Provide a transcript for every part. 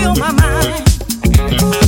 filma my.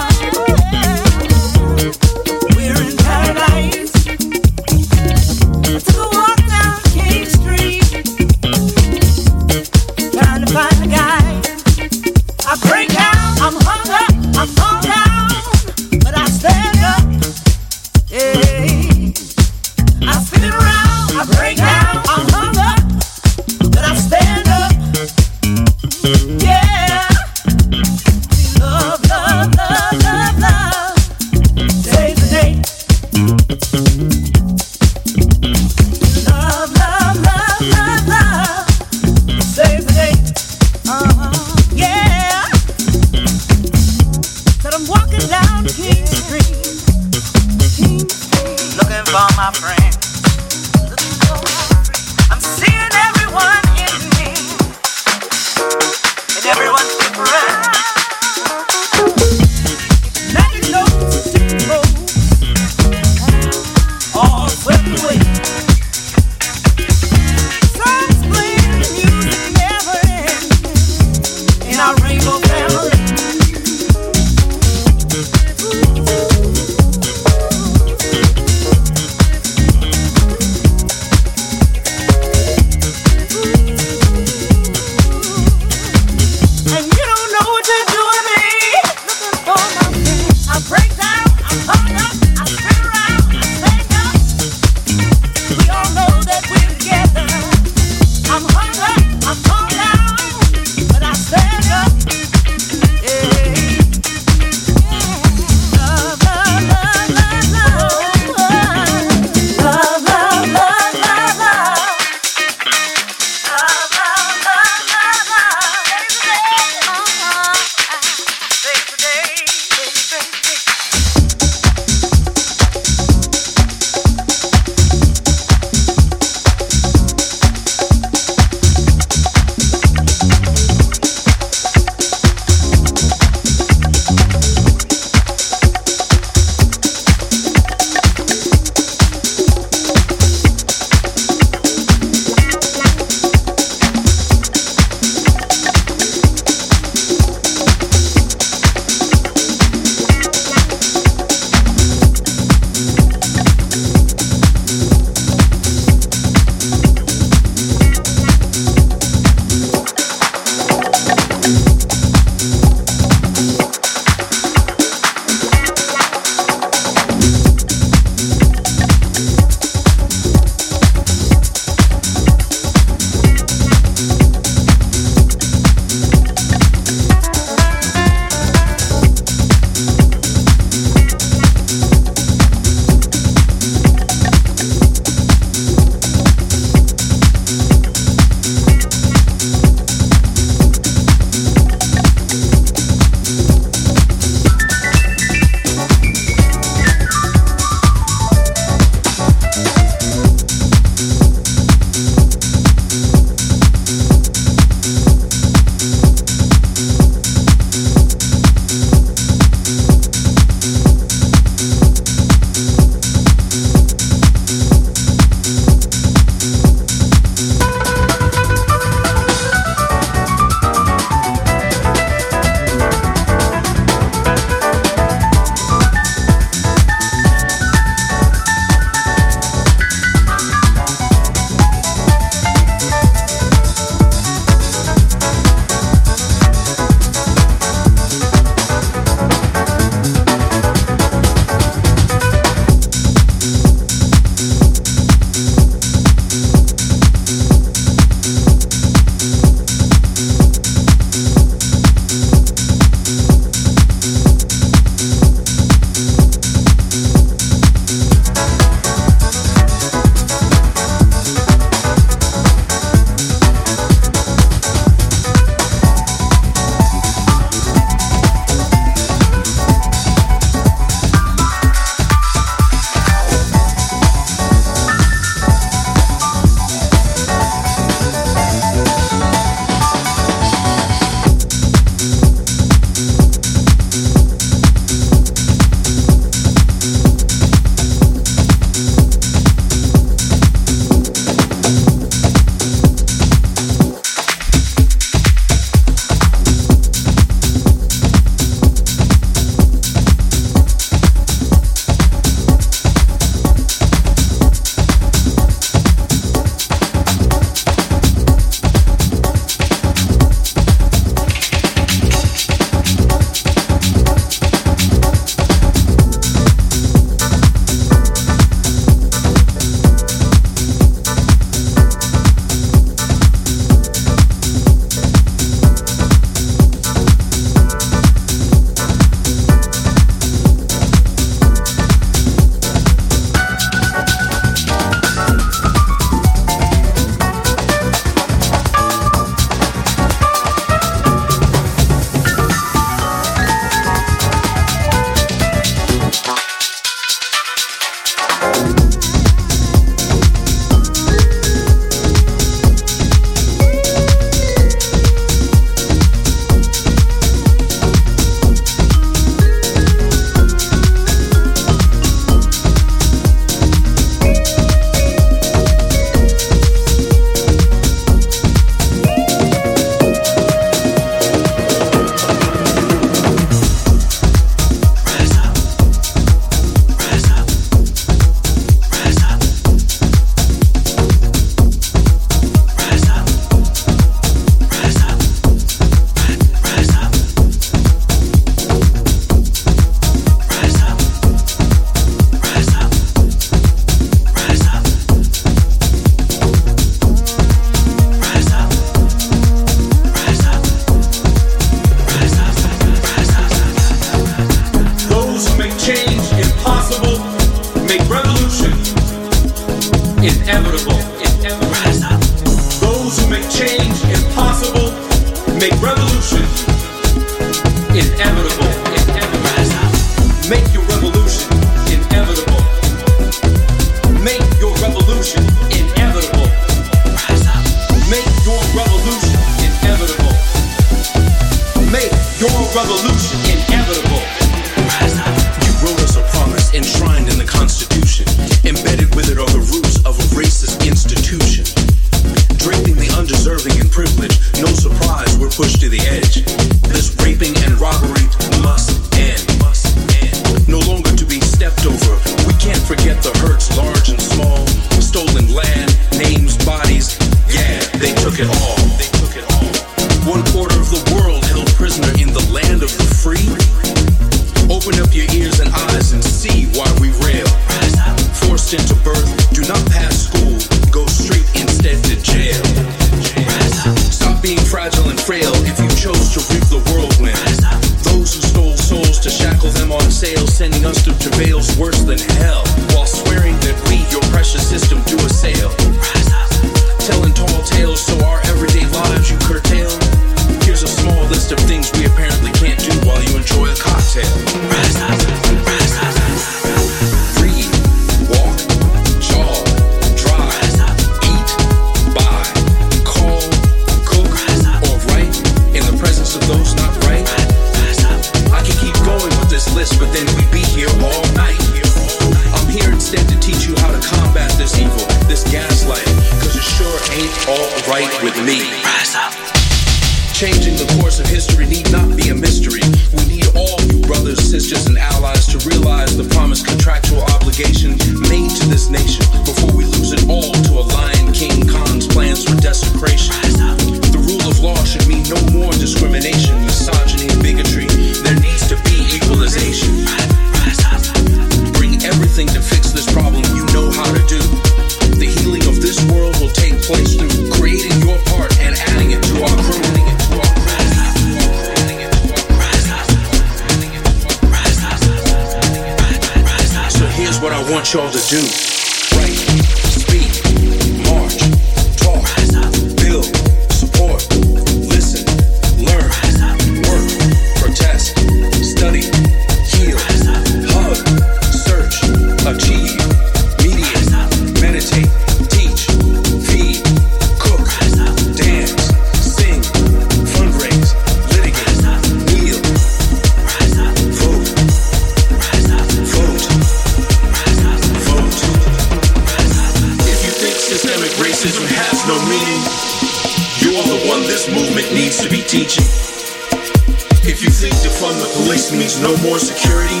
No more security.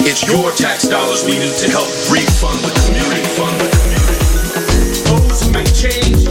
It's your tax dollars we need to help refund the community. Those who make change